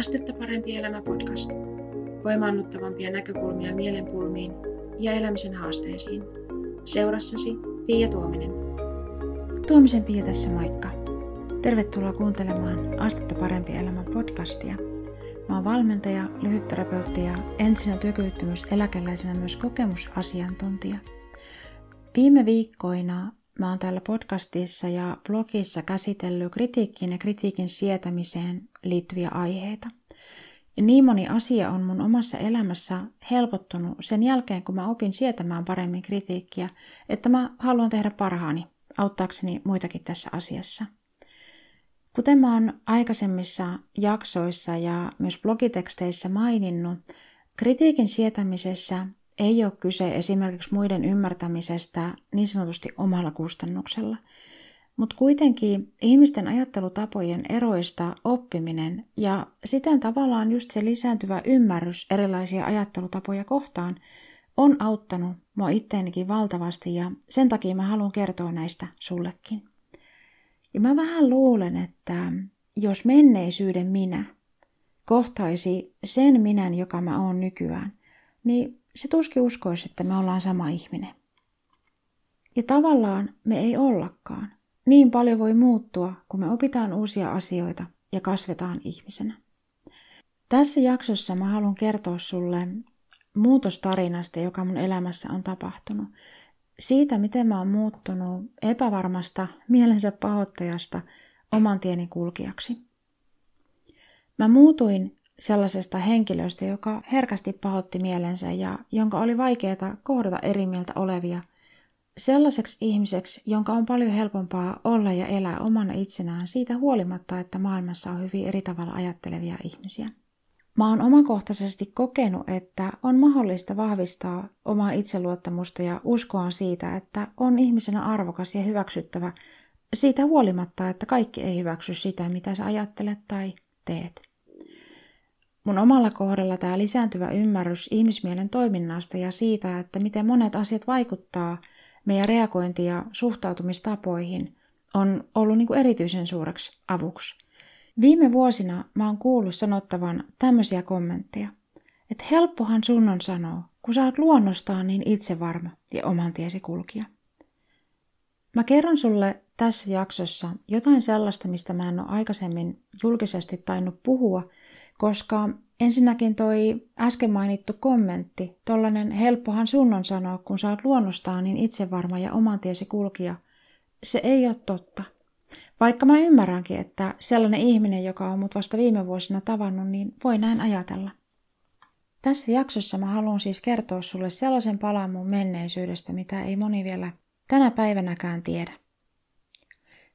Astetta parempi elämä podcast. Voimaannuttavampia näkökulmia mielenpulmiin ja elämisen haasteisiin. Seurassasi Pia Tuominen. Tuomisen Pia tässä moikka. Tervetuloa kuuntelemaan Astetta parempi elämä podcastia. Mä oon valmentaja, lyhytterapeutti ja entisenä työkyvyttömyyseläkeläisenä myös kokemusasiantuntija. Viime viikkoina Mä oon täällä podcastissa ja blogissa käsitellyt kritiikkiin ja kritiikin sietämiseen liittyviä aiheita. Ja niin moni asia on mun omassa elämässä helpottunut sen jälkeen, kun mä opin sietämään paremmin kritiikkiä, että mä haluan tehdä parhaani auttaakseni muitakin tässä asiassa. Kuten mä oon aikaisemmissa jaksoissa ja myös blogiteksteissä maininnut, kritiikin sietämisessä ei ole kyse esimerkiksi muiden ymmärtämisestä niin sanotusti omalla kustannuksella, mutta kuitenkin ihmisten ajattelutapojen eroista oppiminen ja siten tavallaan just se lisääntyvä ymmärrys erilaisia ajattelutapoja kohtaan on auttanut mua itteenikin valtavasti ja sen takia mä haluan kertoa näistä sullekin. Ja mä vähän luulen, että jos menneisyyden minä kohtaisi sen minän, joka mä oon nykyään, niin se tuskin uskoisi, että me ollaan sama ihminen. Ja tavallaan me ei ollakaan. Niin paljon voi muuttua, kun me opitaan uusia asioita ja kasvetaan ihmisenä. Tässä jaksossa mä haluan kertoa sulle muutostarinasta, joka mun elämässä on tapahtunut. Siitä, miten mä oon muuttunut epävarmasta mielensä pahoittajasta oman tieni kulkijaksi. Mä muutuin sellaisesta henkilöstä, joka herkästi pahotti mielensä ja jonka oli vaikeaa kohdata eri mieltä olevia, sellaiseksi ihmiseksi, jonka on paljon helpompaa olla ja elää omana itsenään siitä huolimatta, että maailmassa on hyvin eri tavalla ajattelevia ihmisiä. Mä oon omakohtaisesti kokenut, että on mahdollista vahvistaa omaa itseluottamusta ja uskoa siitä, että on ihmisenä arvokas ja hyväksyttävä siitä huolimatta, että kaikki ei hyväksy sitä, mitä sä ajattelet tai teet. Mun omalla kohdalla tämä lisääntyvä ymmärrys ihmismielen toiminnasta ja siitä, että miten monet asiat vaikuttaa meidän reagointi- ja suhtautumistapoihin, on ollut niin kuin erityisen suureksi avuksi. Viime vuosina mä oon kuullut sanottavan tämmöisiä kommentteja, että helppohan sun on sanoa, kun sä oot luonnostaan niin itsevarma ja oman tiesi kulkija. Mä kerron sulle tässä jaksossa jotain sellaista, mistä mä en ole aikaisemmin julkisesti tainnut puhua, koska ensinnäkin toi äsken mainittu kommentti, tollanen helppohan sun on sanoa, kun sä oot luonnostaan niin itsevarma ja oman tiesi kulkija, se ei ole totta. Vaikka mä ymmärränkin, että sellainen ihminen, joka on mut vasta viime vuosina tavannut, niin voi näin ajatella. Tässä jaksossa mä haluan siis kertoa sulle sellaisen palan mun menneisyydestä, mitä ei moni vielä tänä päivänäkään tiedä.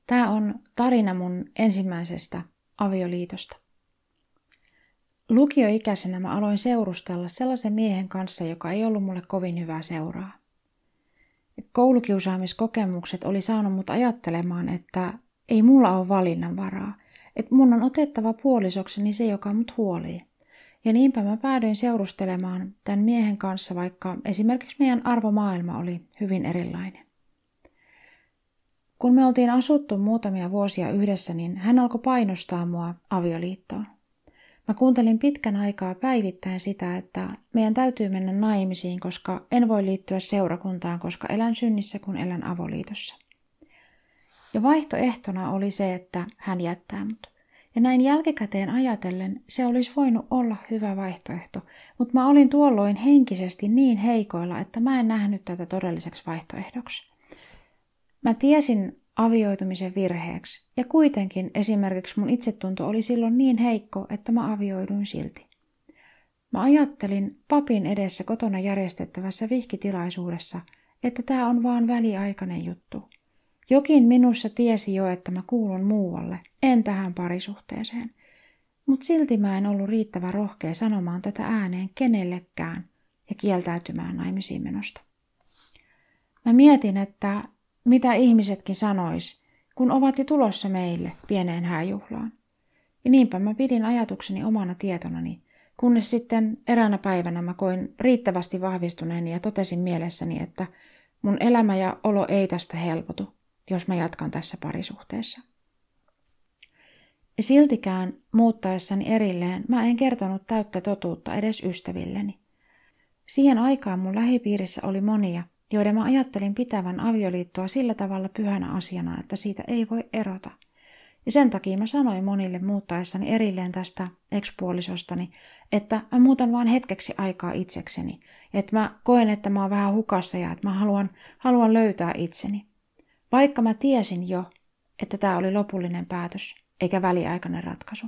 Tämä on tarina mun ensimmäisestä avioliitosta. Lukioikäisenä mä aloin seurustella sellaisen miehen kanssa, joka ei ollut mulle kovin hyvää seuraa. Koulukiusaamiskokemukset oli saanut mut ajattelemaan, että ei mulla ole valinnanvaraa, että mun on otettava puolisokseni se, joka mut huolii. Ja niinpä mä päädyin seurustelemaan tämän miehen kanssa, vaikka esimerkiksi meidän arvomaailma oli hyvin erilainen. Kun me oltiin asuttu muutamia vuosia yhdessä, niin hän alkoi painostaa mua avioliittoon. Mä kuuntelin pitkän aikaa päivittäin sitä, että meidän täytyy mennä naimisiin, koska en voi liittyä seurakuntaan, koska elän synnissä, kun elän avoliitossa. Ja vaihtoehtona oli se, että hän jättää mut. Ja näin jälkikäteen ajatellen se olisi voinut olla hyvä vaihtoehto, mutta mä olin tuolloin henkisesti niin heikoilla, että mä en nähnyt tätä todelliseksi vaihtoehdoksi. Mä tiesin avioitumisen virheeksi. Ja kuitenkin esimerkiksi mun itsetunto oli silloin niin heikko, että mä avioiduin silti. Mä ajattelin papin edessä kotona järjestettävässä vihkitilaisuudessa, että tämä on vaan väliaikainen juttu. Jokin minussa tiesi jo, että mä kuulun muualle, en tähän parisuhteeseen. Mutta silti mä en ollut riittävän rohkea sanomaan tätä ääneen kenellekään ja kieltäytymään naimisiin menosta. Mä mietin, että mitä ihmisetkin sanois, kun ovat jo tulossa meille pieneen hääjuhlaan. Ja niinpä mä pidin ajatukseni omana tietonani, kunnes sitten eräänä päivänä mä koin riittävästi vahvistuneeni ja totesin mielessäni, että mun elämä ja olo ei tästä helpotu, jos mä jatkan tässä parisuhteessa. Siltikään muuttaessani erilleen mä en kertonut täyttä totuutta edes ystävilleni. Siihen aikaan mun lähipiirissä oli monia, joiden mä ajattelin pitävän avioliittoa sillä tavalla pyhänä asiana, että siitä ei voi erota. Ja sen takia mä sanoin monille muuttaessani erilleen tästä ekspuolisostani, että mä muutan vain hetkeksi aikaa itsekseni. Että mä koen, että mä oon vähän hukassa ja että mä haluan, haluan löytää itseni. Vaikka mä tiesin jo, että tämä oli lopullinen päätös, eikä väliaikainen ratkaisu.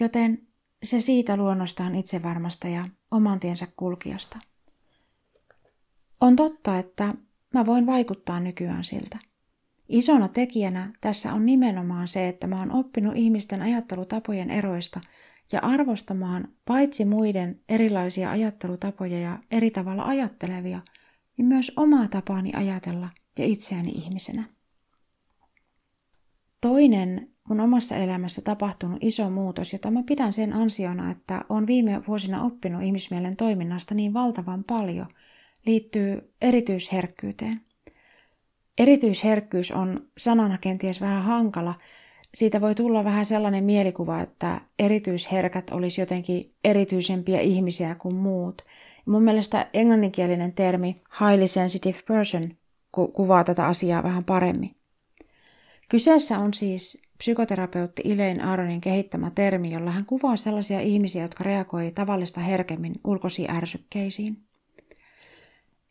Joten se siitä luonnostaan itsevarmasta ja oman tiensä kulkijasta. On totta, että mä voin vaikuttaa nykyään siltä. Isona tekijänä tässä on nimenomaan se, että mä oon oppinut ihmisten ajattelutapojen eroista ja arvostamaan paitsi muiden erilaisia ajattelutapoja ja eri tavalla ajattelevia, niin myös omaa tapaani ajatella ja itseäni ihmisenä. Toinen mun omassa elämässä tapahtunut iso muutos, jota mä pidän sen ansiona, että on viime vuosina oppinut ihmismielen toiminnasta niin valtavan paljon, liittyy erityisherkkyyteen. Erityisherkkyys on sanana kenties vähän hankala. Siitä voi tulla vähän sellainen mielikuva, että erityisherkät olisi jotenkin erityisempiä ihmisiä kuin muut. Mun mielestä englanninkielinen termi highly sensitive person kuvaa tätä asiaa vähän paremmin. Kyseessä on siis psykoterapeutti Elaine Aronin kehittämä termi, jolla hän kuvaa sellaisia ihmisiä, jotka reagoi tavallista herkemmin ulkoisiin ärsykkeisiin.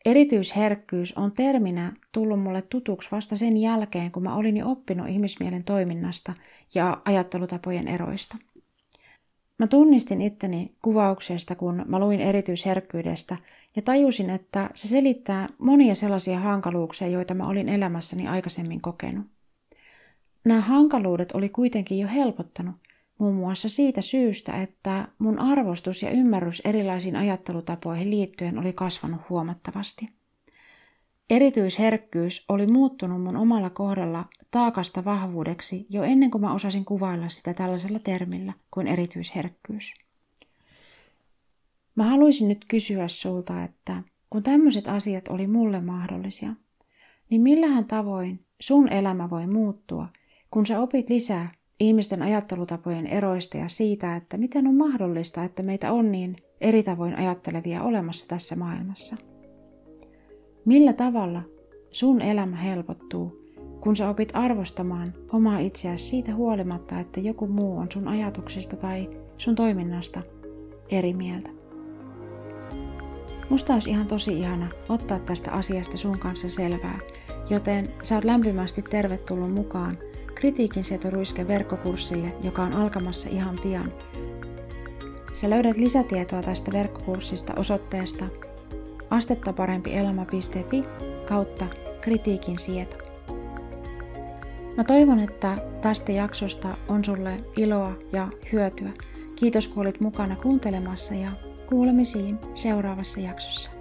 Erityisherkkyys on terminä tullut mulle tutuksi vasta sen jälkeen, kun mä olin jo oppinut ihmismielen toiminnasta ja ajattelutapojen eroista. Mä tunnistin itteni kuvauksesta, kun mä luin erityisherkkyydestä ja tajusin, että se selittää monia sellaisia hankaluuksia, joita mä olin elämässäni aikaisemmin kokenut. Nämä hankaluudet oli kuitenkin jo helpottanut, muun muassa siitä syystä, että mun arvostus ja ymmärrys erilaisiin ajattelutapoihin liittyen oli kasvanut huomattavasti. Erityisherkkyys oli muuttunut mun omalla kohdalla taakasta vahvuudeksi jo ennen kuin mä osasin kuvailla sitä tällaisella termillä kuin erityisherkkyys. Mä haluaisin nyt kysyä sulta, että kun tämmöiset asiat oli mulle mahdollisia, niin millähän tavoin sun elämä voi muuttua – kun sä opit lisää ihmisten ajattelutapojen eroista ja siitä, että miten on mahdollista, että meitä on niin eri tavoin ajattelevia olemassa tässä maailmassa. Millä tavalla sun elämä helpottuu, kun sä opit arvostamaan omaa itseäsi siitä huolimatta, että joku muu on sun ajatuksista tai sun toiminnasta eri mieltä. Musta olisi ihan tosi ihana ottaa tästä asiasta sun kanssa selvää, joten sä oot lämpimästi tervetullut mukaan – kritiikin sietoruiske verkkokurssille, joka on alkamassa ihan pian. Sä löydät lisätietoa tästä verkkokurssista osoitteesta astettaparempielämä.fi kautta kritiikin sieto. Mä toivon, että tästä jaksosta on sulle iloa ja hyötyä. Kiitos kun olit mukana kuuntelemassa ja kuulemisiin seuraavassa jaksossa.